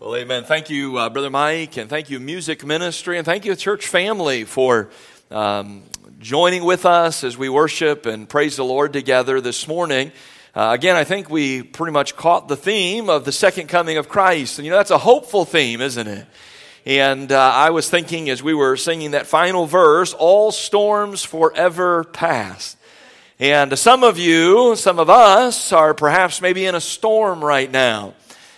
Well, amen. Thank you, uh, Brother Mike, and thank you, Music Ministry, and thank you, church family, for um, joining with us as we worship and praise the Lord together this morning. Uh, again, I think we pretty much caught the theme of the second coming of Christ. And you know, that's a hopeful theme, isn't it? And uh, I was thinking as we were singing that final verse, all storms forever past. And some of you, some of us, are perhaps maybe in a storm right now.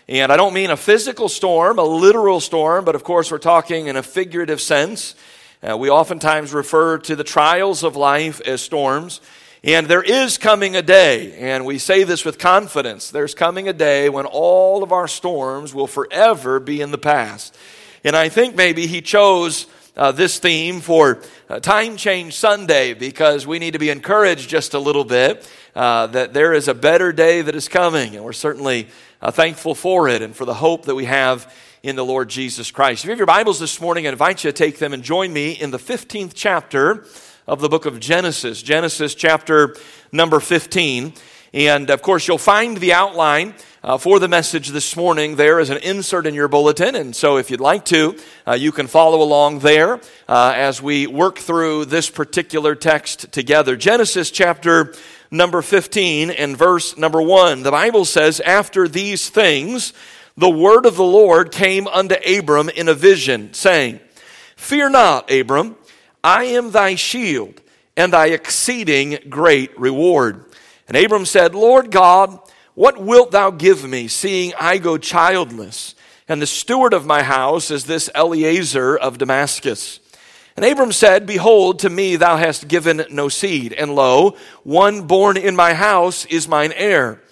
And I don't mean a physical storm, a literal storm, but of course we're talking in a figurative sense. Uh, we oftentimes refer to the trials of life as storms. And there is coming a day, and we say this with confidence there's coming a day when all of our storms will forever be in the past. And I think maybe he chose uh, this theme for uh, Time Change Sunday because we need to be encouraged just a little bit uh, that there is a better day that is coming. And we're certainly uh, thankful for it and for the hope that we have in the Lord Jesus Christ. If you have your Bibles this morning, I invite you to take them and join me in the 15th chapter of the book of Genesis, Genesis chapter number 15. And of course, you'll find the outline uh, for the message this morning there is an insert in your bulletin. And so, if you'd like to, uh, you can follow along there uh, as we work through this particular text together. Genesis chapter number 15 and verse number 1. The Bible says, After these things, the word of the Lord came unto Abram in a vision, saying, Fear not, Abram, I am thy shield and thy exceeding great reward. And Abram said, Lord God, what wilt thou give me, seeing I go childless? And the steward of my house is this Eliezer of Damascus. And Abram said, Behold, to me thou hast given no seed, and lo, one born in my house is mine heir.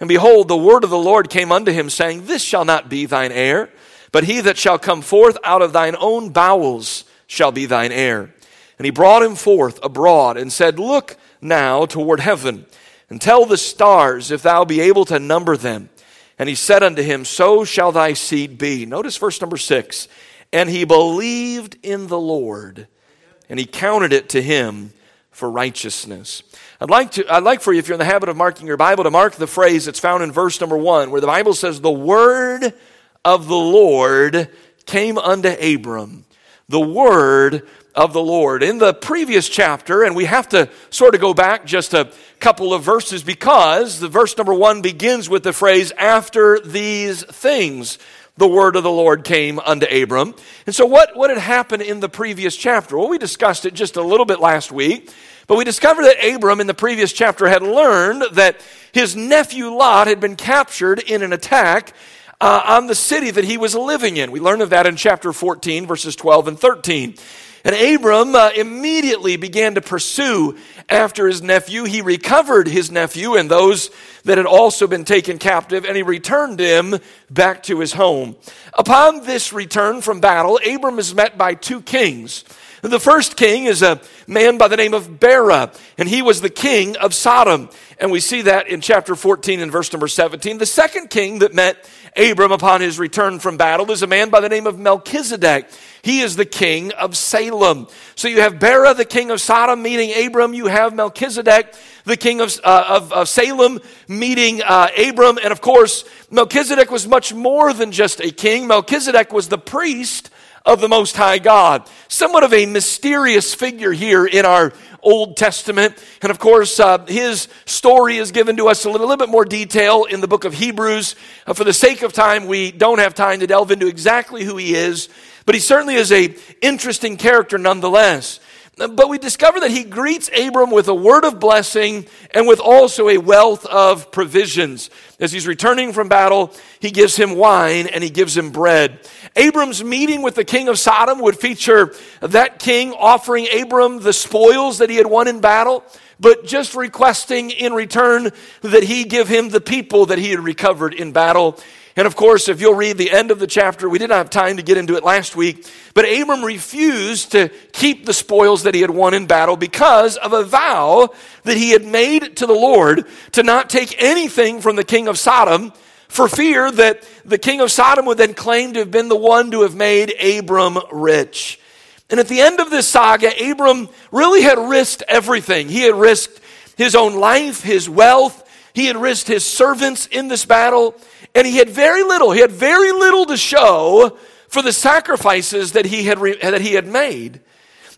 And behold, the word of the Lord came unto him, saying, This shall not be thine heir, but he that shall come forth out of thine own bowels shall be thine heir. And he brought him forth abroad, and said, Look now toward heaven, and tell the stars if thou be able to number them. And he said unto him, So shall thy seed be. Notice verse number six. And he believed in the Lord, and he counted it to him for righteousness. I'd like, to, I'd like for you, if you're in the habit of marking your Bible, to mark the phrase that's found in verse number one, where the Bible says, The word of the Lord came unto Abram. The word of the Lord. In the previous chapter, and we have to sort of go back just a couple of verses because the verse number one begins with the phrase, after these things the word of the Lord came unto Abram. And so, what, what had happened in the previous chapter? Well, we discussed it just a little bit last week, but we discovered that Abram in the previous chapter had learned that his nephew Lot had been captured in an attack uh, on the city that he was living in. We learned of that in chapter 14, verses 12 and 13. And Abram uh, immediately began to pursue after his nephew. He recovered his nephew and those that had also been taken captive, and he returned him back to his home. Upon this return from battle, Abram is met by two kings. The first king is a man by the name of Bera, and he was the king of Sodom. And we see that in chapter 14 and verse number 17. The second king that met Abram upon his return from battle is a man by the name of Melchizedek. He is the king of Salem. So you have Bera, the king of Sodom, meeting Abram. You have Melchizedek, the king of, uh, of, of, Salem, meeting uh, Abram. And of course, Melchizedek was much more than just a king. Melchizedek was the priest of the Most High God. Somewhat of a mysterious figure here in our Old Testament. And of course, uh, his story is given to us in a little, little, bit more detail in the book of Hebrews. Uh, for the sake of time, we don't have time to delve into exactly who he is, but he certainly is a interesting character nonetheless. But we discover that he greets Abram with a word of blessing and with also a wealth of provisions. As he's returning from battle, he gives him wine and he gives him bread. Abram's meeting with the king of Sodom would feature that king offering Abram the spoils that he had won in battle, but just requesting in return that he give him the people that he had recovered in battle. And of course, if you'll read the end of the chapter, we didn't have time to get into it last week, but Abram refused to keep the spoils that he had won in battle because of a vow that he had made to the Lord to not take anything from the king of Sodom for fear that the king of Sodom would then claim to have been the one to have made Abram rich. And at the end of this saga, Abram really had risked everything. He had risked his own life, his wealth, he had risked his servants in this battle. And he had very little, he had very little to show for the sacrifices that he had, re, that he had made.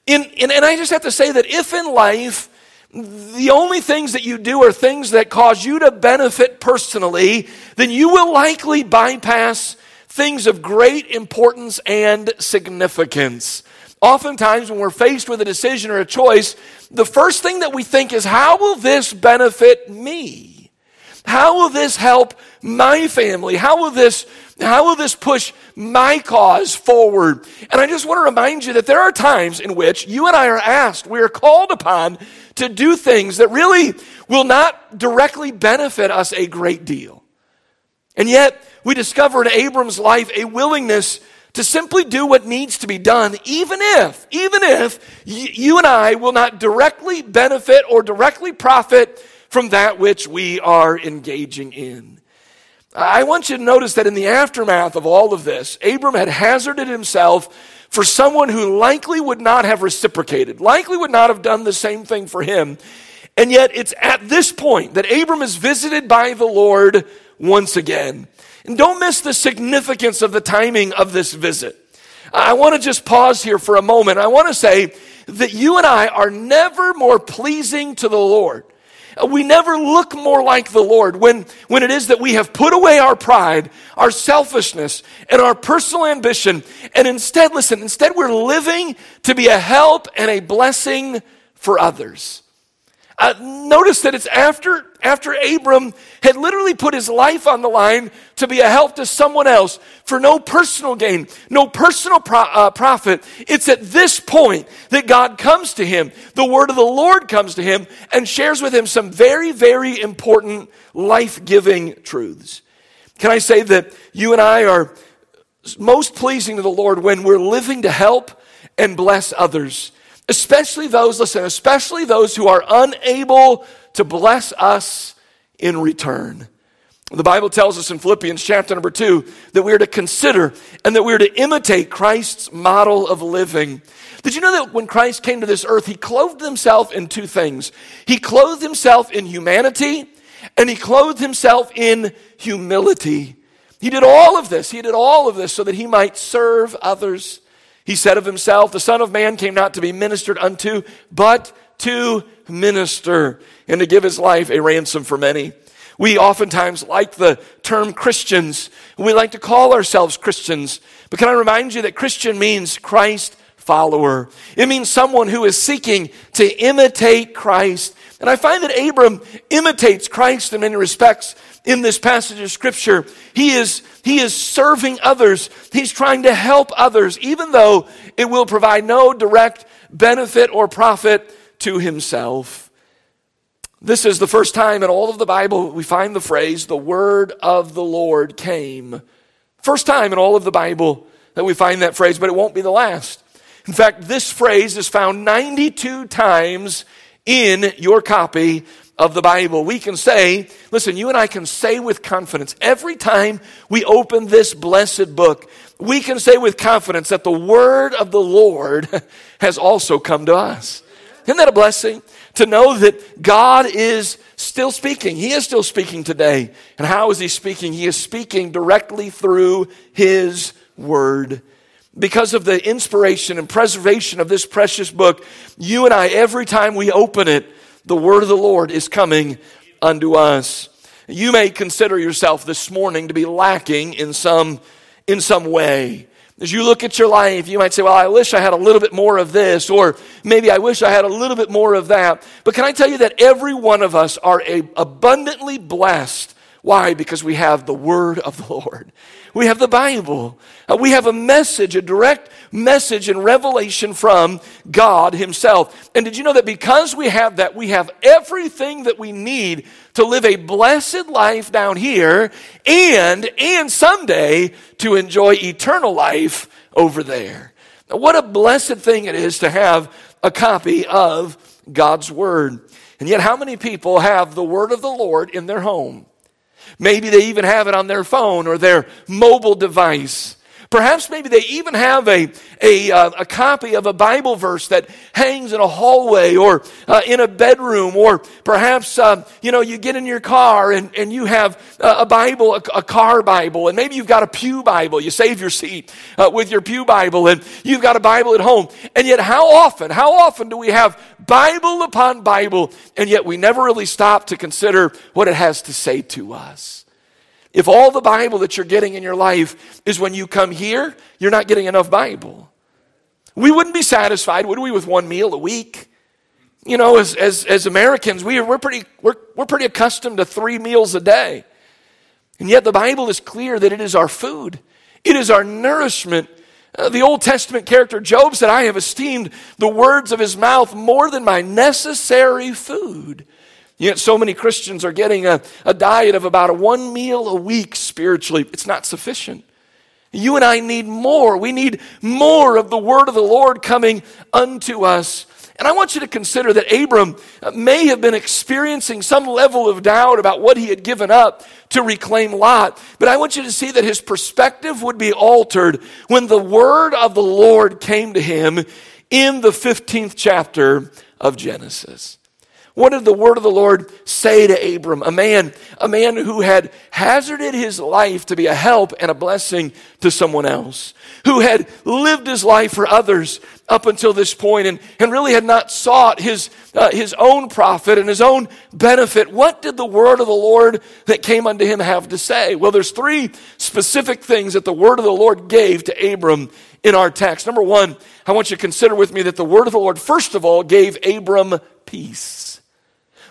In, in, and I just have to say that if in life the only things that you do are things that cause you to benefit personally, then you will likely bypass things of great importance and significance. Oftentimes, when we're faced with a decision or a choice, the first thing that we think is, How will this benefit me? How will this help my family? How will this, how will this push my cause forward? And I just want to remind you that there are times in which you and I are asked, we are called upon to do things that really will not directly benefit us a great deal. And yet, we discover in Abram's life a willingness to simply do what needs to be done, even if, even if you and I will not directly benefit or directly profit from that which we are engaging in. I want you to notice that in the aftermath of all of this, Abram had hazarded himself for someone who likely would not have reciprocated, likely would not have done the same thing for him. And yet, it's at this point that Abram is visited by the Lord once again. And don't miss the significance of the timing of this visit. I want to just pause here for a moment. I want to say that you and I are never more pleasing to the Lord. Uh, we never look more like the Lord when, when it is that we have put away our pride, our selfishness, and our personal ambition. And instead, listen, instead we're living to be a help and a blessing for others. Uh, notice that it's after, after Abram had literally put his life on the line to be a help to someone else for no personal gain, no personal pro, uh, profit. It's at this point that God comes to him. The word of the Lord comes to him and shares with him some very, very important life giving truths. Can I say that you and I are most pleasing to the Lord when we're living to help and bless others? Especially those, listen, especially those who are unable to bless us in return. The Bible tells us in Philippians chapter number two that we are to consider and that we are to imitate Christ's model of living. Did you know that when Christ came to this earth, he clothed himself in two things? He clothed himself in humanity and he clothed himself in humility. He did all of this. He did all of this so that he might serve others. He said of himself, The Son of Man came not to be ministered unto, but to minister and to give his life a ransom for many. We oftentimes like the term Christians. We like to call ourselves Christians. But can I remind you that Christian means Christ follower? It means someone who is seeking to imitate Christ. And I find that Abram imitates Christ in many respects in this passage of scripture. He is, he is serving others. He's trying to help others, even though it will provide no direct benefit or profit to himself. This is the first time in all of the Bible we find the phrase, the word of the Lord came. First time in all of the Bible that we find that phrase, but it won't be the last. In fact, this phrase is found 92 times in your copy of the Bible. We can say, listen, you and I can say with confidence, every time we open this blessed book, we can say with confidence that the word of the Lord has also come to us. Isn't that a blessing? To know that God is still speaking. He is still speaking today. And how is He speaking? He is speaking directly through His Word. Because of the inspiration and preservation of this precious book, you and I, every time we open it, the word of the Lord is coming unto us. You may consider yourself this morning to be lacking in some, in some way. As you look at your life, you might say, Well, I wish I had a little bit more of this, or maybe I wish I had a little bit more of that. But can I tell you that every one of us are abundantly blessed? Why? Because we have the Word of the Lord. We have the Bible. Uh, we have a message, a direct message and revelation from God Himself. And did you know that because we have that, we have everything that we need to live a blessed life down here and, and someday to enjoy eternal life over there? Now, what a blessed thing it is to have a copy of God's Word. And yet, how many people have the Word of the Lord in their home? Maybe they even have it on their phone or their mobile device. Perhaps maybe they even have a, a, uh, a copy of a Bible verse that hangs in a hallway or uh, in a bedroom, or perhaps, uh, you know, you get in your car and, and you have a Bible, a, a, car Bible, and maybe you've got a Pew Bible. You save your seat uh, with your Pew Bible, and you've got a Bible at home. And yet, how often, how often do we have Bible upon Bible, and yet we never really stop to consider what it has to say to us? If all the Bible that you're getting in your life is when you come here, you're not getting enough Bible. We wouldn't be satisfied, would we, with one meal a week? You know, as, as, as Americans, we we're, pretty, we're, we're pretty accustomed to three meals a day. And yet the Bible is clear that it is our food, it is our nourishment. Uh, the Old Testament character Job said, I have esteemed the words of his mouth more than my necessary food. Yet so many Christians are getting a, a diet of about a one meal a week spiritually. It's not sufficient. You and I need more. We need more of the word of the Lord coming unto us. And I want you to consider that Abram uh, may have been experiencing some level of doubt about what he had given up to reclaim Lot. But I want you to see that his perspective would be altered when the word of the Lord came to him in the 15th chapter of Genesis. What did the word of the Lord say to Abram? A man, a man who had hazarded his life to be a help and a blessing to someone else, who had lived his life for others up until this point and, and really had not sought his, uh, his own profit and his own benefit. What did the word of the Lord that came unto him have to say? Well, there's three specific things that the word of the Lord gave to Abram in our text. Number one, I want you to consider with me that the word of the Lord, first of all, gave Abram peace.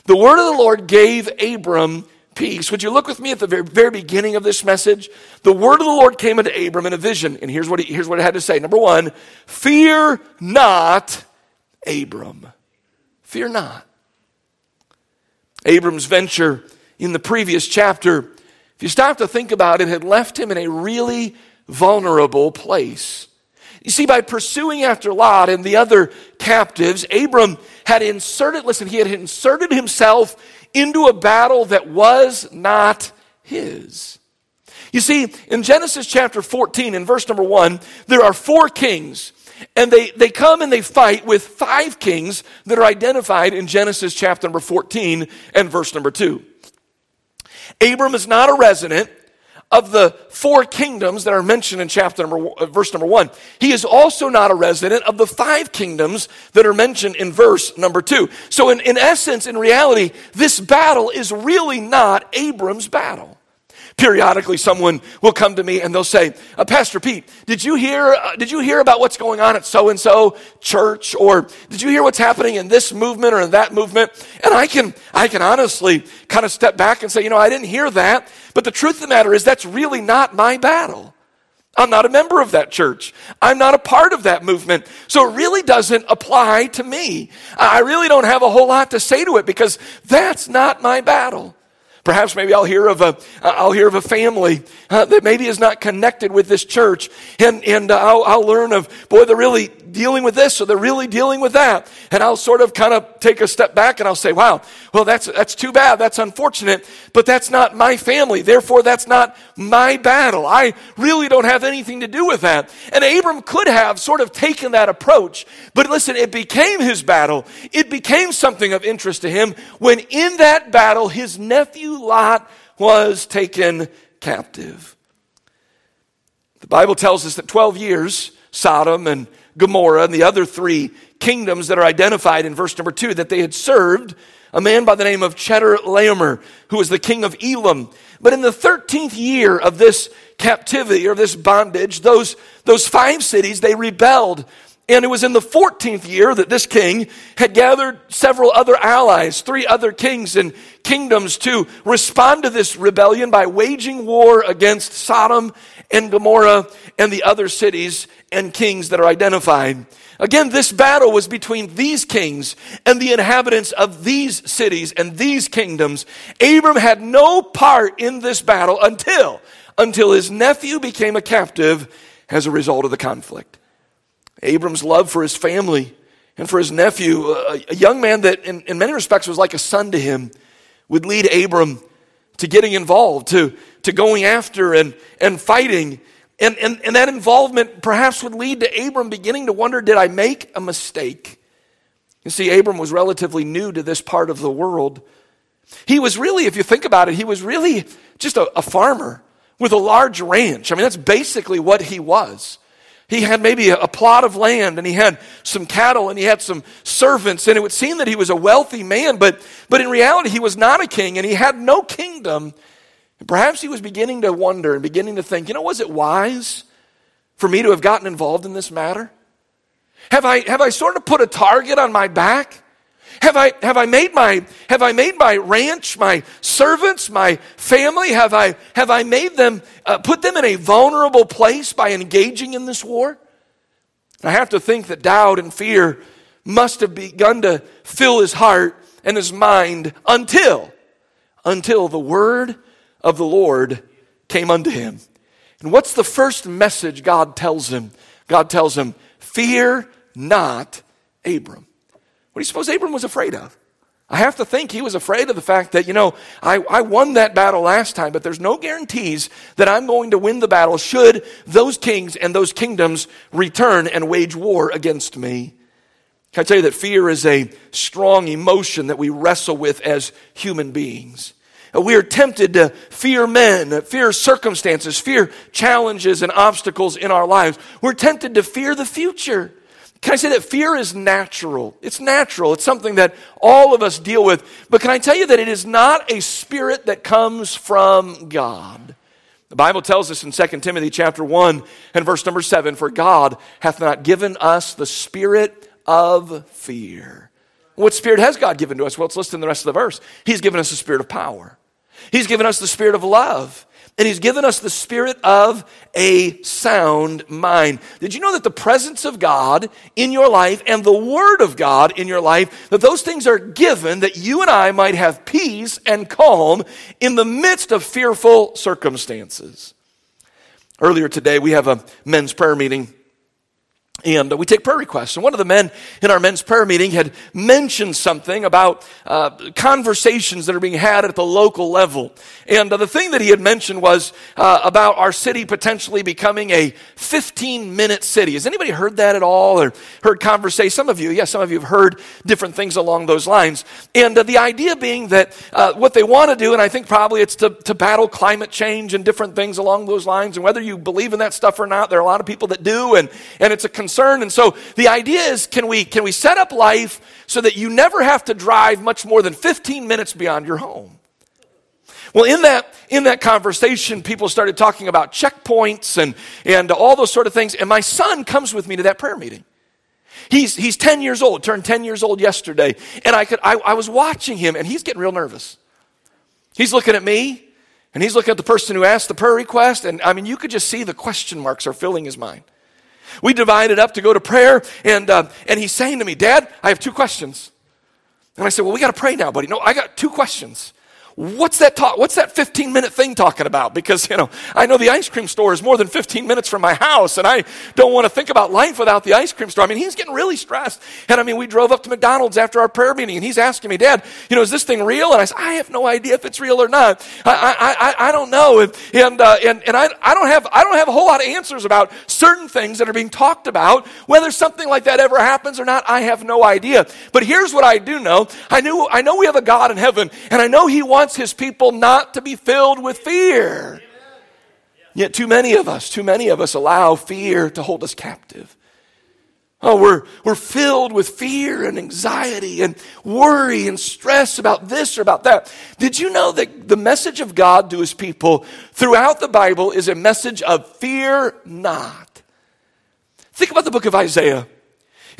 The word of the Lord gave Abram peace. Would you look with me at the very, very beginning of this message? The word of the Lord came unto Abram in a vision, and here's what, he, here's what it had to say. Number one, fear not, Abram. Fear not. Abram's venture in the previous chapter, if you stop to think about it, had left him in a really vulnerable place. You see, by pursuing after Lot and the other captives, Abram had inserted, listen, he had inserted himself into a battle that was not his. You see, in Genesis chapter 14, in verse number 1, there are four kings, and they, they come and they fight with five kings that are identified in Genesis chapter number 14 and verse number 2. Abram is not a resident of the four kingdoms that are mentioned in chapter number uh, verse number one. He is also not a resident of the five kingdoms that are mentioned in verse number two. So in, in essence, in reality, this battle is really not Abram's battle. Periodically, someone will come to me and they'll say, uh, Pastor Pete, did you hear? Uh, did you hear about what's going on at so and so church, or did you hear what's happening in this movement or in that movement? And I can, I can honestly kind of step back and say, you know, I didn't hear that. But the truth of the matter is, that's really not my battle. I'm not a member of that church. I'm not a part of that movement. So it really doesn't apply to me. I really don't have a whole lot to say to it because that's not my battle. Perhaps maybe I'll hear of a, I'll hear of a family uh, that maybe is not connected with this church. And, and uh, I'll, I'll learn of, boy, they're really dealing with this or they're really dealing with that. And I'll sort of kind of take a step back and I'll say, wow, well, that's, that's too bad. That's unfortunate, but that's not my family. Therefore, that's not my battle. I really don't have anything to do with that. And Abram could have sort of taken that approach, but listen, it became his battle. It became something of interest to him when in that battle, his nephew Lot was taken captive. The Bible tells us that 12 years, Sodom and Gomorrah and the other three kingdoms that are identified in verse number two, that they had served a man by the name of Chedorlaomer, who was the king of Elam. But in the 13th year of this captivity or this bondage, those, those five cities, they rebelled. And it was in the 14th year that this king had gathered several other allies, three other kings and kingdoms to respond to this rebellion by waging war against Sodom and Gomorrah and the other cities and kings that are identified. Again, this battle was between these kings and the inhabitants of these cities and these kingdoms. Abram had no part in this battle until, until his nephew became a captive as a result of the conflict. Abram's love for his family and for his nephew, a, a young man that in, in many respects was like a son to him, would lead Abram to getting involved, to, to going after and, and fighting And, and, and that involvement perhaps would lead to Abram beginning to wonder did I make a mistake? You see, Abram was relatively new to this part of the world. He was really, if you think about it, he was really just a, a farmer with a large ranch. I mean, that's basically what he was. He had maybe a, plot of land and he had some cattle and he had some servants, and it would seem that he was a wealthy man, but, but in reality, he was not a king and he had no kingdom and perhaps he was beginning to wonder and beginning to think, you know, was it wise for me to have gotten involved in this matter? Have I, have I sort of put a target on my back? Have I, have I made my, have I made my ranch, my servants, my family, have I, have I made them, uh, put them in a vulnerable place by engaging in this war? I have to think that doubt and fear must have begun to fill his heart and his mind until, until the word of the Lord came unto him. And what's the first message God tells him? God tells him, Fear not Abram. What do you suppose Abram was afraid of? I have to think he was afraid of the fact that, you know, I, I won that battle last time, but there's no guarantees that I'm going to win the battle should those kings and those kingdoms return and wage war against me. Can I tell you that fear is a strong emotion that we wrestle with as human beings? We are tempted to fear men, fear circumstances, fear challenges and obstacles in our lives. We're tempted to fear the future. Can I say that fear is natural? It's natural. It's something that all of us deal with. But can I tell you that it is not a spirit that comes from God? The Bible tells us in 2 Timothy chapter 1 and verse number 7, for God hath not given us the spirit of fear. What spirit has God given to us? Well, it's listed in the rest of the verse. He's given us a spirit of power. He's given us the spirit of love. And he's given us the spirit of a sound mind. Did you know that the presence of God in your life and the word of God in your life, that those things are given that you and I might have peace and calm in the midst of fearful circumstances? Earlier today, we have a men's prayer meeting and we take prayer requests. And one of the men in our men's prayer meeting had mentioned something about uh, conversations that are being had at the local level. And uh, the thing that he had mentioned was uh, about our city potentially becoming a 15 minute city. Has anybody heard that at all or heard conversation? Some of you, yes, some of you have heard different things along those lines. And uh, the idea being that uh, what they want to do, and I think probably it's to, to battle climate change and different things along those lines. And whether you believe in that stuff or not, there are a lot of people that do. And, and it's a concern. And so the idea is can we, can we set up life so that you never have to drive much more than 15 minutes beyond your home? Well, in that, in that conversation, people started talking about checkpoints and, and all those sort of things. And my son comes with me to that prayer meeting. He's, he's 10 years old, turned 10 years old yesterday. And I, could, I, I was watching him, and he's getting real nervous. He's looking at me, and he's looking at the person who asked the prayer request. And I mean, you could just see the question marks are filling his mind. We divided up to go to prayer, and, uh, and he's saying to me, Dad, I have two questions. And I said, Well, we got to pray now, buddy. No, I got two questions what's that talk what's that 15 minute thing talking about? Because you know i know the ice cream store is more than 15 minutes from my house and i don't want to think about life without the ice cream store. I mean he's getting really stressed. And i mean we drove up to mcdonald's after our prayer meeting and he's asking me dad you know is this thing real? And i said i have no idea if it's real or not. I, I, I, I don't know. And, uh, and, and I, I, don't have, I don't have a whole lot of answers about certain things that are being talked about whether something like that ever happens or not i have no idea. But here's what i do know. I knew i know we have a god in heaven and i know he wants wants his people not to be filled with fear. Yet, too many of us, too many of us allow fear to hold us captive. Oh, we're, we're filled with fear and anxiety and worry and stress about this or about that. Did you know that the message of God to his people throughout the Bible is a message of fear not? Think about the book of Isaiah.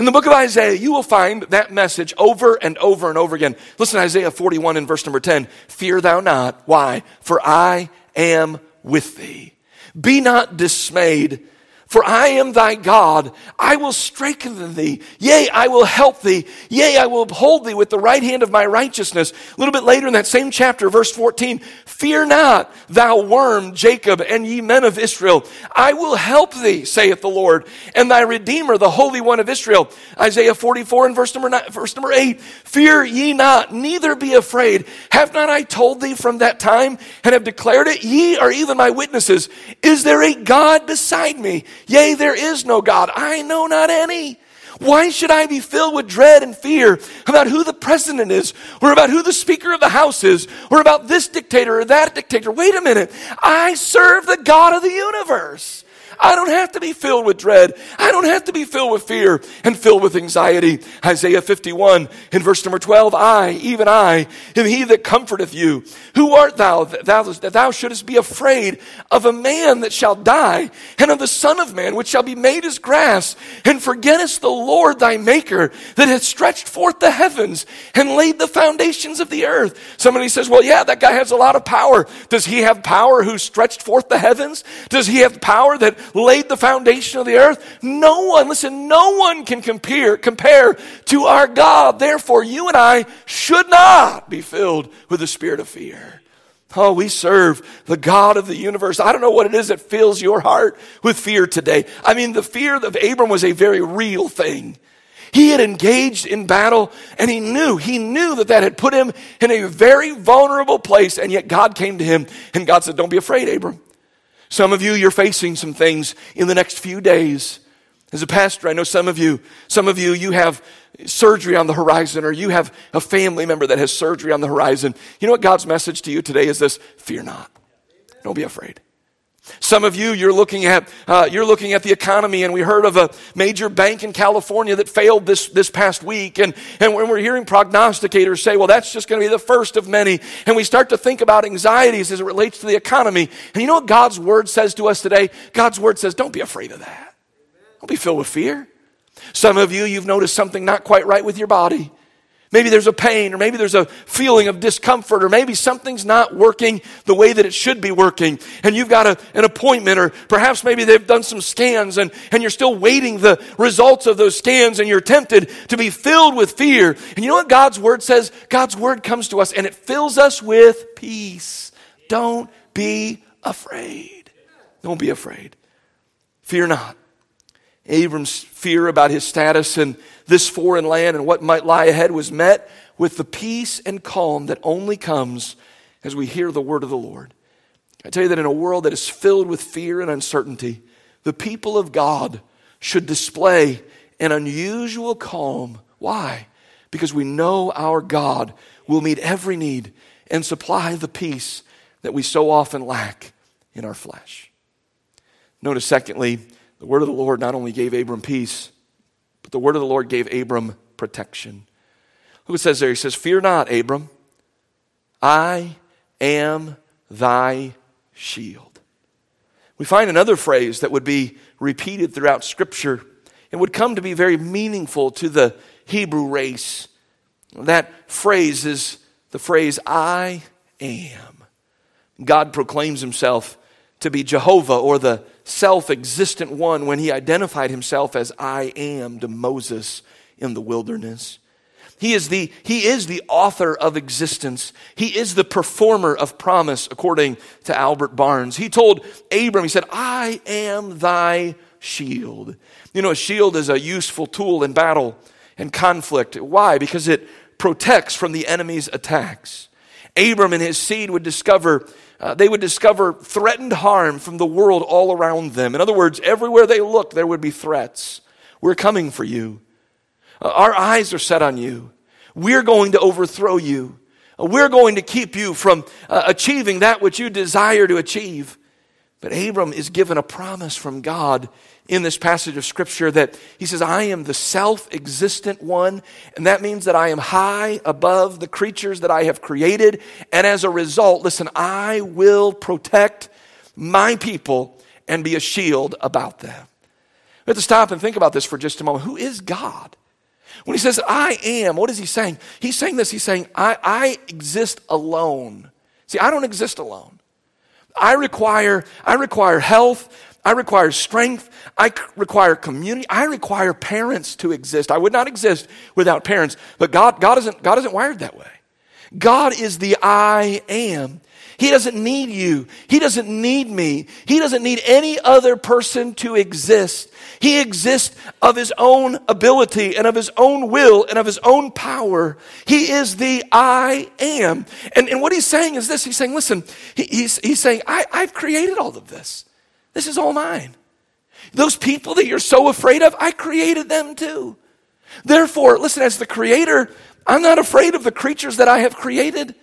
In the book of Isaiah, you will find that message over and over and over again. Listen to Isaiah 41 in verse number 10. Fear thou not. Why? For I am with thee. Be not dismayed, For I am thy God. I will strengthen thee. Yea, I will help thee. Yea, I will uphold thee with the right hand of my righteousness. A little bit later in that same chapter, verse 14, fear not, thou worm, Jacob, and ye men of Israel. I will help thee, saith the Lord, and thy Redeemer, the Holy One of Israel. Isaiah 44 and verse number, nine, verse number 8, fear ye not, neither be afraid. Have not I told thee from that time and have declared it? Ye are even my witnesses. Is there a God beside me? Yea, there is no God. I know not any. Why should I be filled with dread and fear about who the president is, or about who the Speaker of the House is, or about this dictator or that dictator? Wait a minute. I serve the God of the universe. I don't have to be filled with dread. I don't have to be filled with fear and filled with anxiety. Isaiah 51 in verse number 12, I, even I, am he that comforteth you. Who art thou that thou, that thou shouldest be afraid of a man that shall die and of the son of man which shall be made as grass and forgettest the Lord thy maker that hath stretched forth the heavens and laid the foundations of the earth. Somebody says, well, yeah, that guy has a lot of power. Does he have power who stretched forth the heavens? Does he have power that laid the foundation of the earth? No one, listen, no one can compare, compare to our God. Therefore, you and I should not be filled with the spirit of fear. Oh, we serve the God of the universe. I don't know what it is that fills your heart with fear today. I mean, the fear of Abram was a very real thing. He had engaged in battle and he knew, he knew that that had put him in a very vulnerable place. And yet God came to him and God said, Don't be afraid, Abram. Some of you, you're facing some things in the next few days. As a pastor, I know some of you, some of you, you have surgery on the horizon or you have a family member that has surgery on the horizon. You know what God's message to you today is this? Fear not. Don't be afraid. Some of you, you're looking at uh, you're looking at the economy, and we heard of a major bank in California that failed this this past week, and and when we're hearing prognosticators say, well, that's just going to be the first of many, and we start to think about anxieties as it relates to the economy. And you know what God's word says to us today? God's word says, don't be afraid of that. Don't be filled with fear. Some of you, you've noticed something not quite right with your body. Maybe there's a pain, or maybe there's a feeling of discomfort, or maybe something's not working the way that it should be working, and you've got a, an appointment, or perhaps maybe they've done some scans, and, and you're still waiting the results of those scans, and you're tempted to be filled with fear. And you know what God's Word says? God's Word comes to us, and it fills us with peace. Don't be afraid. Don't be afraid. Fear not. Abram's fear about his status and this foreign land and what might lie ahead was met with the peace and calm that only comes as we hear the word of the Lord. I tell you that in a world that is filled with fear and uncertainty, the people of God should display an unusual calm. Why? Because we know our God will meet every need and supply the peace that we so often lack in our flesh. Notice, secondly, the word of the Lord not only gave Abram peace, but the word of the Lord gave Abram protection. Look what it says there. He says, Fear not, Abram. I am thy shield. We find another phrase that would be repeated throughout Scripture and would come to be very meaningful to the Hebrew race. That phrase is the phrase, I am. God proclaims himself to be Jehovah or the self existent one when he identified himself as I am to Moses in the wilderness. He is, the, he is the author of existence. He is the performer of promise, according to Albert Barnes. He told Abram, he said, I am thy shield. You know, a shield is a useful tool in battle and conflict. Why? Because it protects from the enemy's attacks. Abram and his seed would discover uh, they would discover threatened harm from the world all around them. In other words, everywhere they looked, there would be threats. We're coming for you. Uh, our eyes are set on you. We're going to overthrow you. Uh, we're going to keep you from uh, achieving that which you desire to achieve. But Abram is given a promise from God in this passage of Scripture that he says, I am the self existent one. And that means that I am high above the creatures that I have created. And as a result, listen, I will protect my people and be a shield about them. We have to stop and think about this for just a moment. Who is God? When he says, I am, what is he saying? He's saying this, he's saying, I, I exist alone. See, I don't exist alone. I require, I require health. I require strength. I require community. I require parents to exist. I would not exist without parents. But God, God, isn't, God isn't wired that way. God is the I am. He doesn't need you. He doesn't need me. He doesn't need any other person to exist. He exists of his own ability and of his own will and of his own power. He is the I am. And, and what he's saying is this He's saying, listen, he, he's, he's saying, I, I've created all of this. This is all mine. Those people that you're so afraid of, I created them too. Therefore, listen, as the creator, I'm not afraid of the creatures that I have created.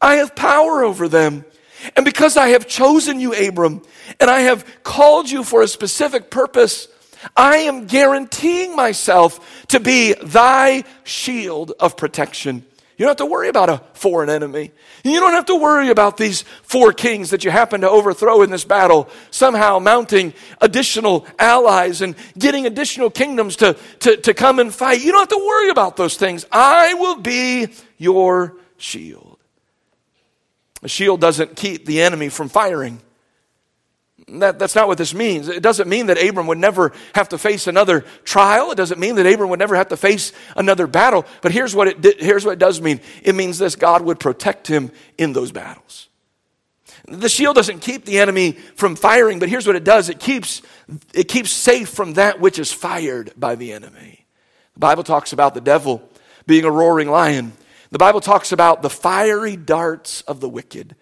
I have power over them. And because I have chosen you, Abram, and I have called you for a specific purpose, I am guaranteeing myself to be thy shield of protection. You don't have to worry about a foreign enemy. You don't have to worry about these four kings that you happen to overthrow in this battle, somehow mounting additional allies and getting additional kingdoms to, to, to come and fight. You don't have to worry about those things. I will be your shield. A shield doesn't keep the enemy from firing. That, that's not what this means. It doesn't mean that Abram would never have to face another trial. It doesn't mean that Abram would never have to face another battle. But here's what it, here's what it does mean it means this God would protect him in those battles. The shield doesn't keep the enemy from firing, but here's what it does it keeps, it keeps safe from that which is fired by the enemy. The Bible talks about the devil being a roaring lion. The Bible talks about the fiery darts of the wicked.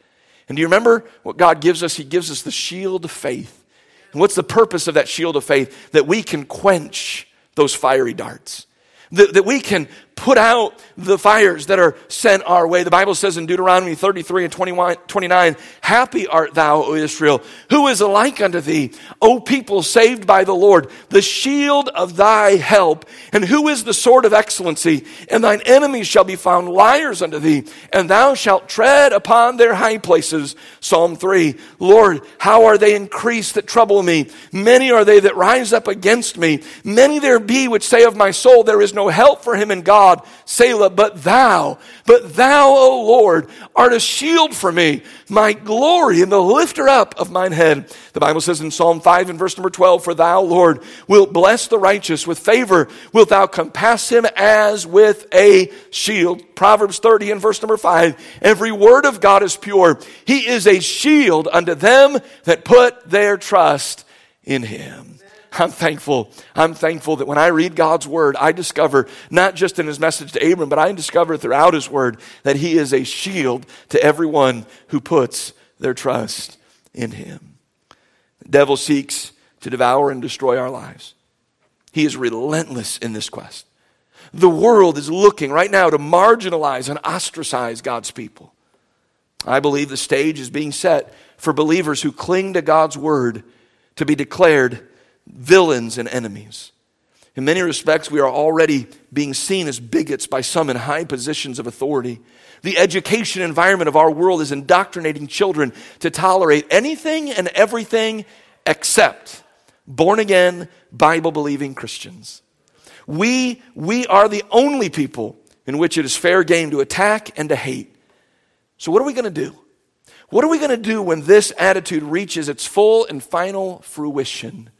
And do you remember what God gives us? He gives us the shield of faith. And what's the purpose of that shield of faith? That we can quench those fiery darts. That, that we can put out the fires that are sent our way. The Bible says in Deuteronomy 33 and 21, 29, Happy art thou, O Israel, who is alike unto thee, O people saved by the Lord, the shield of thy help, and who is the sword of excellency, and thine enemies shall be found liars unto thee, and thou shalt tread upon their high places. Psalm 3, Lord, how are they increased that trouble me? Many are they that rise up against me. Many there be which say of my soul, there is no help for him in God. God, Selah, but thou, but thou, O Lord, art a shield for me, my glory and the lifter up of mine head. The Bible says in Psalm 5 and verse number 12, For thou, Lord, wilt bless the righteous with favor, wilt thou compass him as with a shield. Proverbs 30 and verse number 5, Every word of God is pure. He is a shield unto them that put their trust in him. I'm thankful. I'm thankful that when I read God's word, I discover, not just in his message to Abram, but I discover throughout his word that he is a shield to everyone who puts their trust in him. The devil seeks to devour and destroy our lives. He is relentless in this quest. The world is looking right now to marginalize and ostracize God's people. I believe the stage is being set for believers who cling to God's word to be declared villains and enemies. In many respects, we are already being seen as bigots by some in high positions of authority. The education environment of our world is indoctrinating children to tolerate anything and everything except born again, Bible believing Christians. We, we are the only people in which it is fair game to attack and to hate. So, what are we going to do? What are we going to do when this attitude reaches its full and final fruition?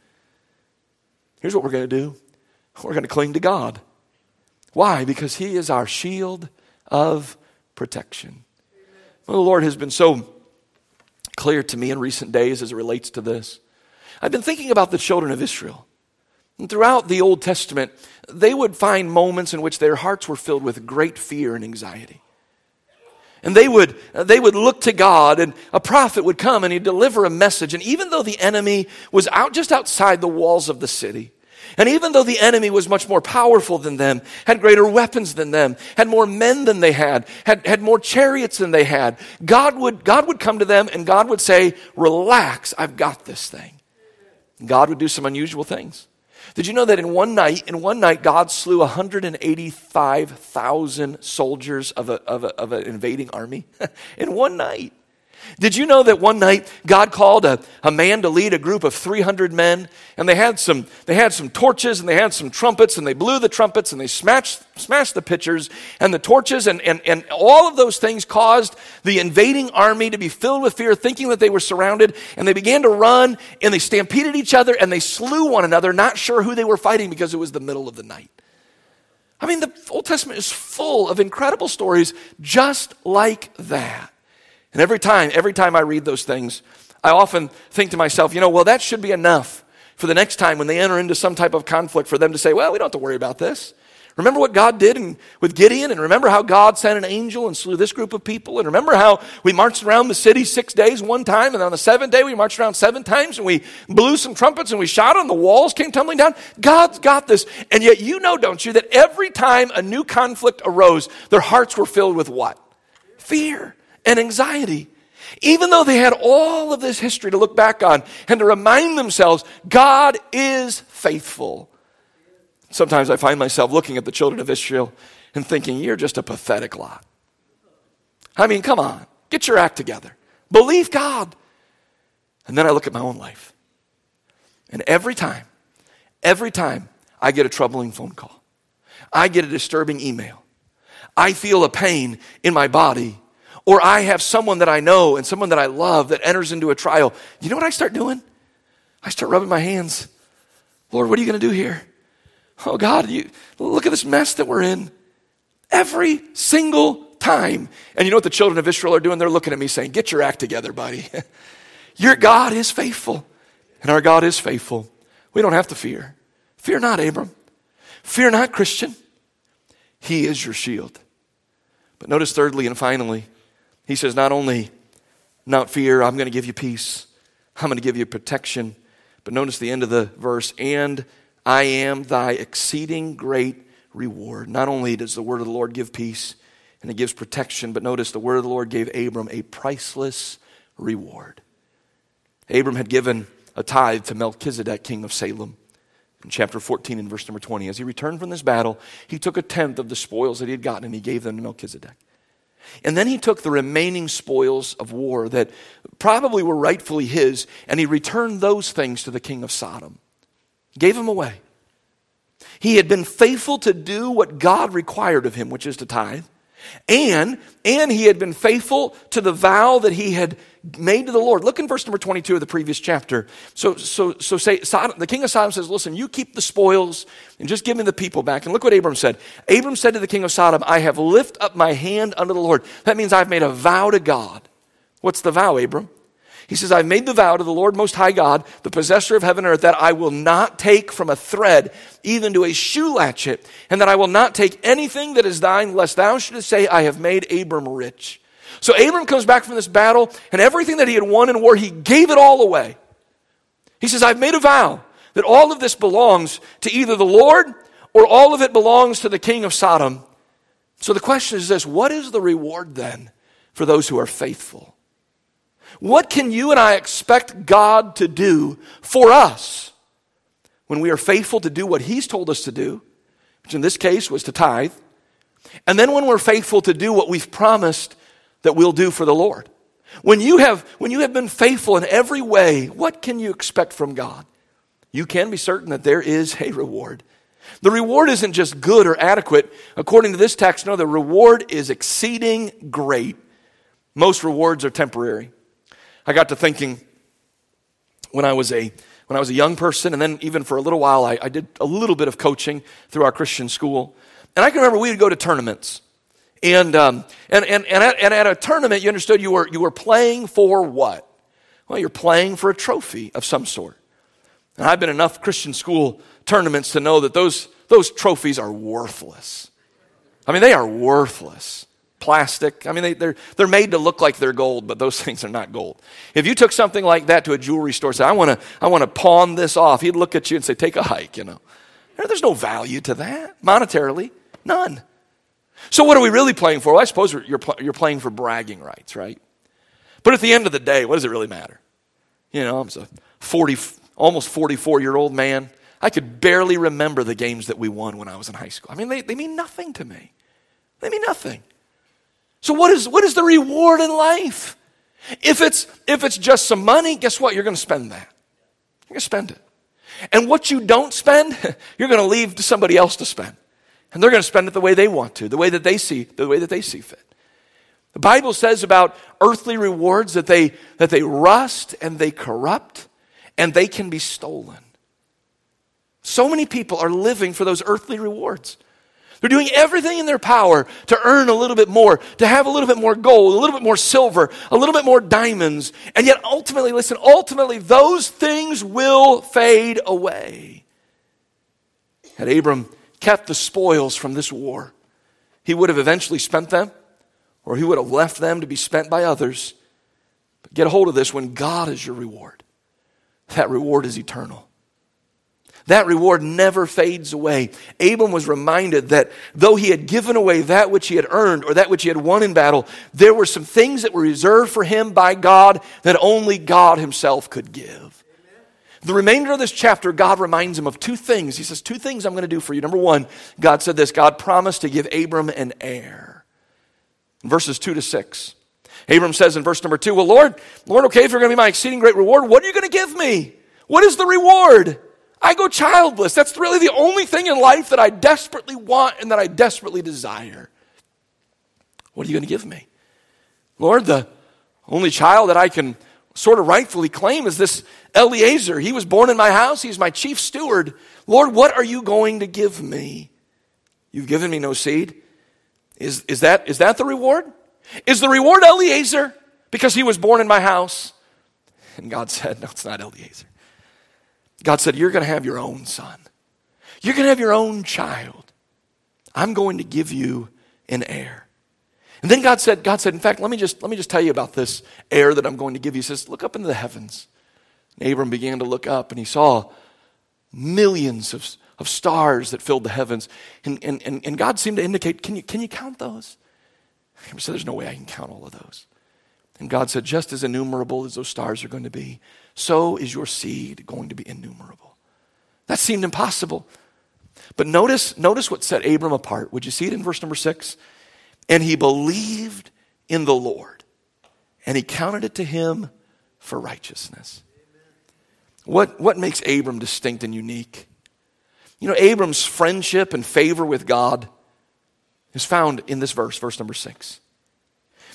Here's what we're going to do we're going to cling to God. Why? Because He is our shield of protection. Well, the Lord has been so clear to me in recent days as it relates to this. I've been thinking about the children of Israel. And throughout the Old Testament, they would find moments in which their hearts were filled with great fear and anxiety. And they would, they would look to God, and a prophet would come and he'd deliver a message. And even though the enemy was out just outside the walls of the city, and even though the enemy was much more powerful than them, had greater weapons than them, had more men than they had, had, had more chariots than they had, God would, God would come to them and God would say, Relax, I've got this thing. God would do some unusual things. Did you know that in one night, in one night, God slew 185,000 soldiers of, a, of, a, of an invading army? in one night. Did you know that one night God called a, a man to lead a group of 300 men? And they had, some, they had some torches and they had some trumpets and they blew the trumpets and they smashed, smashed the pitchers and the torches. And, and, and all of those things caused the invading army to be filled with fear, thinking that they were surrounded. And they began to run and they stampeded each other and they slew one another, not sure who they were fighting because it was the middle of the night. I mean, the Old Testament is full of incredible stories just like that. And every time, every time I read those things, I often think to myself, you know, well, that should be enough for the next time when they enter into some type of conflict for them to say, well, we don't have to worry about this. Remember what God did in, with Gideon, and remember how God sent an angel and slew this group of people, and remember how we marched around the city six days one time, and on the seventh day we marched around seven times, and we blew some trumpets and we shot, and the walls came tumbling down. God's got this. And yet, you know, don't you, that every time a new conflict arose, their hearts were filled with what? Fear and anxiety. Even though they had all of this history to look back on and to remind themselves, God is faithful. Sometimes I find myself looking at the children of Israel and thinking, you're just a pathetic lot. I mean, come on, get your act together. Believe God. And then I look at my own life. And every time, every time I get a troubling phone call, I get a disturbing email, I feel a pain in my body or I have someone that I know and someone that I love that enters into a trial, you know what I start doing? I start rubbing my hands. Lord, what are you going to do here? Oh God, you look at this mess that we're in. Every single time. And you know what the children of Israel are doing? They're looking at me saying, Get your act together, buddy. your God is faithful. And our God is faithful. We don't have to fear. Fear not, Abram. Fear not, Christian. He is your shield. But notice, thirdly and finally, he says, Not only not fear, I'm going to give you peace, I'm going to give you protection. But notice the end of the verse, and I am thy exceeding great reward. Not only does the word of the Lord give peace and it gives protection, but notice the word of the Lord gave Abram a priceless reward. Abram had given a tithe to Melchizedek, king of Salem. In chapter 14 and verse number 20, as he returned from this battle, he took a tenth of the spoils that he had gotten and he gave them to Melchizedek. And then he took the remaining spoils of war that probably were rightfully his, and he returned those things to the king of Sodom, gave them away. He had been faithful to do what God required of him, which is to tithe. And, and he had been faithful to the vow that he had made to the Lord. Look in verse number 22 of the previous chapter. So, so, so say, Sodom, the king of Sodom says, listen, you keep the spoils and just give me the people back. And look what Abram said. Abram said to the king of Sodom, I have lifted up my hand unto the Lord. That means I've made a vow to God. What's the vow, Abram? He says, I've made the vow to the Lord Most High God, the possessor of heaven and earth, that I will not take from a thread even to a shoe latchet, and that I will not take anything that is thine, lest thou shouldest say, I have made Abram rich. So Abram comes back from this battle, and everything that he had won in war, he gave it all away. He says, I've made a vow that all of this belongs to either the Lord or all of it belongs to the king of Sodom. So the question is this what is the reward then for those who are faithful? What can you and I expect God to do for us when we are faithful to do what He's told us to do, which in this case was to tithe, and then when we're faithful to do what we've promised that we'll do for the Lord? When you have, when you have been faithful in every way, what can you expect from God? You can be certain that there is a reward. The reward isn't just good or adequate. According to this text, no, the reward is exceeding great. Most rewards are temporary. I got to thinking when I was a when I was a young person, and then even for a little while, I, I did a little bit of coaching through our Christian school. And I can remember we would go to tournaments. And, um, and, and, and, at, and at a tournament, you understood you were, you were playing for what? Well, you're playing for a trophy of some sort. And I've been enough Christian school tournaments to know that those, those trophies are worthless. I mean, they are worthless plastic. I mean, they, they're, they're made to look like they're gold, but those things are not gold. If you took something like that to a jewelry store and said, I want to I wanna pawn this off, he'd look at you and say, Take a hike, you know. There's no value to that, monetarily, none. So, what are we really playing for? Well, I suppose you're, you're playing for bragging rights, right? But at the end of the day, what does it really matter? You know, I'm a 40, almost 44 year old man. I could barely remember the games that we won when I was in high school. I mean, they, they mean nothing to me. They mean nothing. So, what is, what is the reward in life? If it's, if it's just some money, guess what? You're going to spend that. You're going to spend it. And what you don't spend, you're going to leave to somebody else to spend. And they're going to spend it the way they want to, the way that they see, the way that they see fit. The Bible says about earthly rewards that they, that they rust and they corrupt and they can be stolen. So many people are living for those earthly rewards. They're doing everything in their power to earn a little bit more, to have a little bit more gold, a little bit more silver, a little bit more diamonds. And yet, ultimately, listen, ultimately, those things will fade away. Had Abram kept the spoils from this war, he would have eventually spent them, or he would have left them to be spent by others. But get a hold of this when God is your reward, that reward is eternal. That reward never fades away. Abram was reminded that though he had given away that which he had earned or that which he had won in battle, there were some things that were reserved for him by God that only God himself could give. The remainder of this chapter, God reminds him of two things. He says, Two things I'm going to do for you. Number one, God said this God promised to give Abram an heir. Verses 2 to 6. Abram says in verse number 2, Well, Lord, Lord, okay, if you're going to be my exceeding great reward, what are you going to give me? What is the reward? I go childless. That's really the only thing in life that I desperately want and that I desperately desire. What are you going to give me? Lord, the only child that I can sort of rightfully claim is this Eliezer. He was born in my house, he's my chief steward. Lord, what are you going to give me? You've given me no seed. Is, is, that, is that the reward? Is the reward Eliezer because he was born in my house? And God said, No, it's not Eliezer. God said, You're going to have your own son. You're going to have your own child. I'm going to give you an heir. And then God said, God said, in fact, let me just let me just tell you about this heir that I'm going to give you. He says, look up into the heavens. And Abram began to look up and he saw millions of, of stars that filled the heavens. And, and, and, and God seemed to indicate, can you, can you count those? Abram said, There's no way I can count all of those. And God said, just as innumerable as those stars are going to be, so is your seed going to be innumerable. That seemed impossible. But notice, notice what set Abram apart. Would you see it in verse number six? And he believed in the Lord, and he counted it to him for righteousness. What, what makes Abram distinct and unique? You know, Abram's friendship and favor with God is found in this verse, verse number six.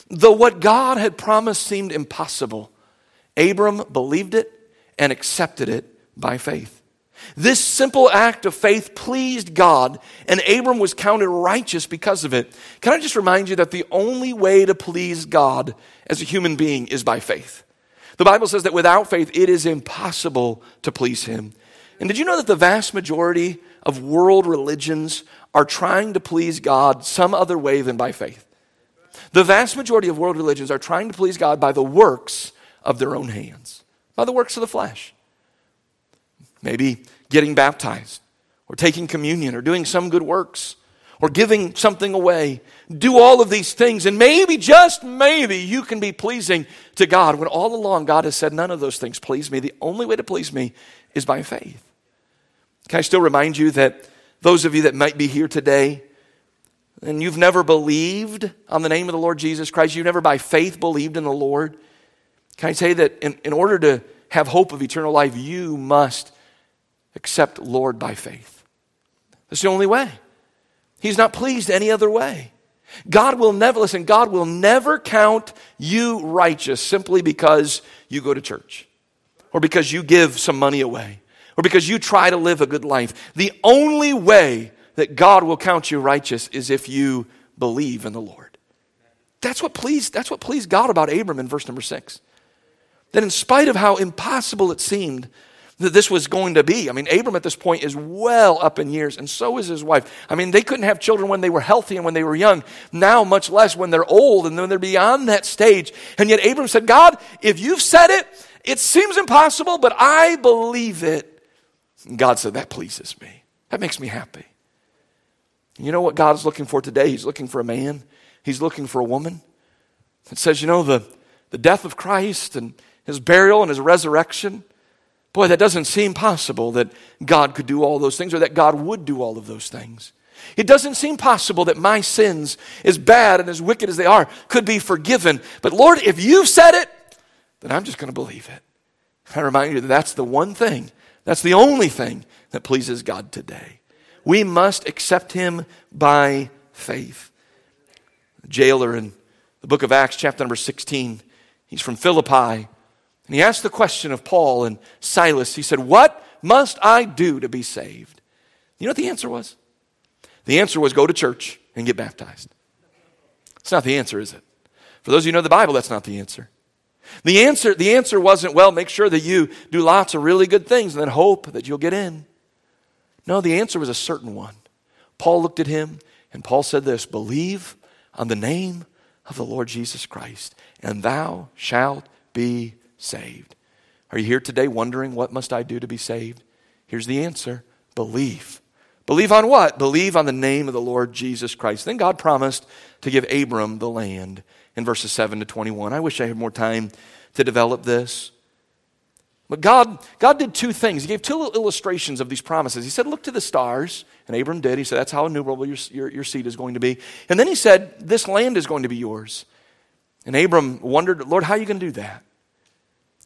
Though what God had promised seemed impossible, Abram believed it and accepted it by faith. This simple act of faith pleased God, and Abram was counted righteous because of it. Can I just remind you that the only way to please God as a human being is by faith? The Bible says that without faith, it is impossible to please Him. And did you know that the vast majority of world religions are trying to please God some other way than by faith? The vast majority of world religions are trying to please God by the works of their own hands, by the works of the flesh. Maybe getting baptized, or taking communion, or doing some good works, or giving something away. Do all of these things, and maybe, just maybe, you can be pleasing to God when all along God has said, None of those things please me. The only way to please me is by faith. Can I still remind you that those of you that might be here today, and you've never believed on the name of the Lord Jesus Christ, you've never by faith believed in the Lord, can I say that in, in order to have hope of eternal life, you must accept Lord by faith? That's the only way. He's not pleased any other way. God will never, listen, God will never count you righteous simply because you go to church or because you give some money away or because you try to live a good life. The only way that God will count you righteous is if you believe in the Lord. That's what pleased, that's what pleased God about Abram in verse number six that in spite of how impossible it seemed that this was going to be, I mean, Abram at this point is well up in years, and so is his wife. I mean, they couldn't have children when they were healthy and when they were young, now, much less when they're old and when they're beyond that stage. And yet, Abram said, God, if you've said it, it seems impossible, but I believe it. And God said, That pleases me. That makes me happy. You know what God is looking for today? He's looking for a man, He's looking for a woman It says, You know, the, the death of Christ and his burial and his resurrection. Boy, that doesn't seem possible that God could do all those things or that God would do all of those things. It doesn't seem possible that my sins, as bad and as wicked as they are, could be forgiven. But Lord, if you've said it, then I'm just going to believe it. I remind you that that's the one thing, that's the only thing that pleases God today. We must accept Him by faith. The jailer in the book of Acts, chapter number 16, he's from Philippi, and he asked the question of Paul and Silas. He said, What must I do to be saved? You know what the answer was? The answer was go to church and get baptized. It's not the answer, is it? For those of you who know the Bible, that's not the answer. The answer, the answer wasn't, well, make sure that you do lots of really good things and then hope that you'll get in. No, the answer was a certain one. Paul looked at him and Paul said this Believe on the name of the Lord Jesus Christ, and thou shalt be saved. Are you here today wondering what must I do to be saved? Here's the answer believe. Believe on what? Believe on the name of the Lord Jesus Christ. Then God promised to give Abram the land in verses 7 to 21. I wish I had more time to develop this. But God, God did two things. He gave two illustrations of these promises. He said, Look to the stars. And Abram did. He said, That's how innumerable your, your, your seed is going to be. And then he said, This land is going to be yours. And Abram wondered, Lord, how are you going to do that?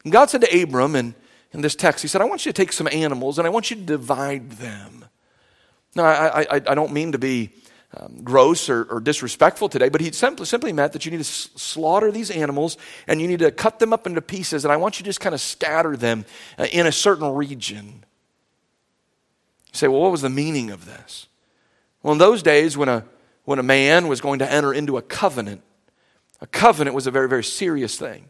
And God said to Abram in, in this text, He said, I want you to take some animals and I want you to divide them. Now, I, I, I don't mean to be um, gross or, or, disrespectful today, but he simply, simply meant that you need to slaughter these animals and you need to cut them up into pieces, and I want you to just kind of scatter them uh, in a certain region. You say, well, what was the meaning of this? Well, in those days, when a, when a man was going to enter into a covenant, a covenant was a very, very serious thing.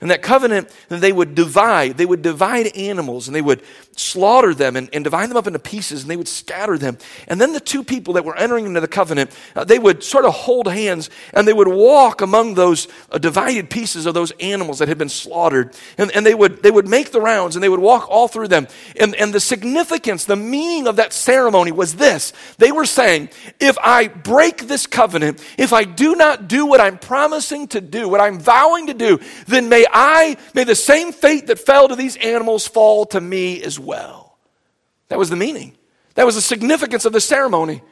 And that covenant, they would divide. They would divide animals and they would slaughter them and, and, divide them up into pieces and they would scatter them. And then the two people that were entering into the covenant, uh, they would sort of hold hands and they would walk among those uh, divided pieces of those animals that had been slaughtered. And, and they, would, they would make the rounds and they would walk all through them. And, and the significance, the meaning of that ceremony was this. They were saying, if I break this covenant, if I do not do what I'm promising to do, what I'm vowing to do, then may I, may the same fate that fell to these animals fall to me as well. That was the meaning. That was the significance of the ceremony.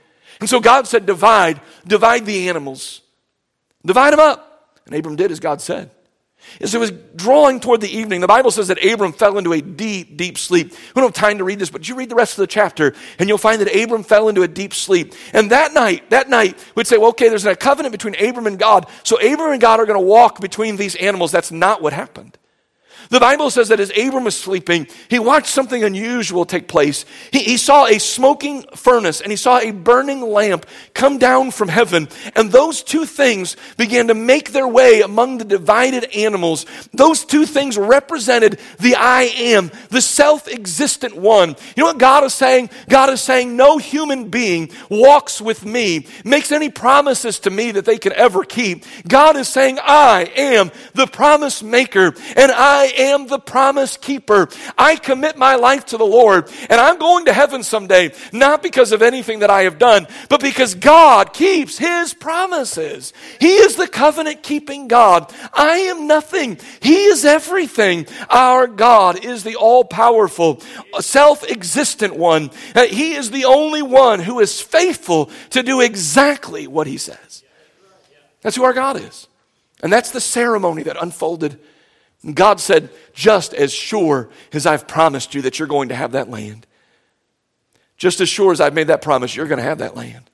And so God said, divide, divide the animals. Divide them up. And Abram did as God said. As it was drawing toward the evening, the Bible says that Abram fell into a deep, deep sleep. We don't have time to read this, but you read the rest of the chapter, and you'll find that Abram fell into a deep sleep. And that night, that night, we'd say, well, okay, there's a covenant between Abram and God. So Abram and God are going to walk between these animals. That's not what happened. The Bible says that as Abram was sleeping, he watched something unusual take place. He, he, saw a smoking furnace and he saw a burning lamp come down from heaven. And those two things began to make their way among the divided animals. Those two things represented the I am, the self existent one. You know what God is saying? God is saying, No human being walks with me, makes any promises to me that they can ever keep. God is saying, I am the promise maker and I am the promise keeper. I commit my life to the Lord, and I'm going to heaven someday, not because of anything that I have done, but because God keeps his promises. He is the covenant keeping God. I am nothing, he is everything. Our God is the all powerful, self existent one. Uh, he is the only one who is faithful to do exactly what he says. That's who our God is. And that's the ceremony that unfolded God said, just as sure as I've promised you that you're going to have that land, just as sure as I've made that promise, you're going to have that land.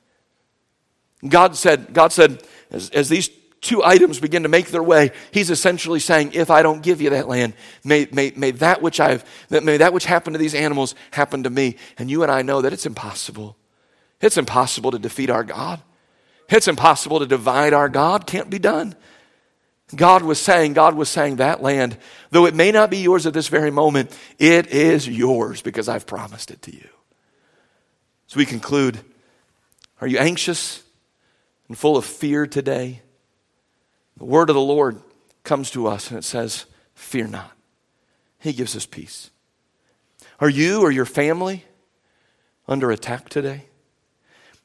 God said, God said, as, as these two items begin to make their way, he's essentially saying, if I don't give you that land, may, may, may that which I've, may that which happened to these animals happen to me. And you and I know that it's impossible. It's impossible to defeat our God. It's impossible to divide our God. Can't be done. God was saying, God was saying that land, though it may not be yours at this very moment, it is yours because I've promised it to you. So we conclude Are you anxious and full of fear today? The word of the Lord comes to us and it says, Fear not. He gives us peace. Are you or your family under attack today?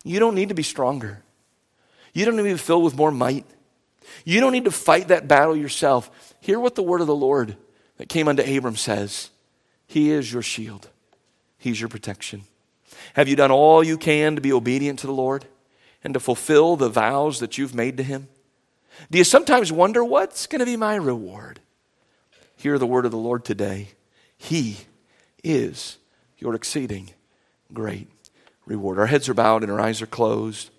You don't need to be stronger. You don't need to be filled with more might. You don't need to fight that battle yourself. Hear what the word of the Lord that came unto Abram says He is your shield, He's your protection. Have you done all you can to be obedient to the Lord and to fulfill the vows that you've made to Him? Do you sometimes wonder what's going to be my reward? hear the word of the Lord today. He is your exceeding great reward. Our heads are bowed and our eyes are closed.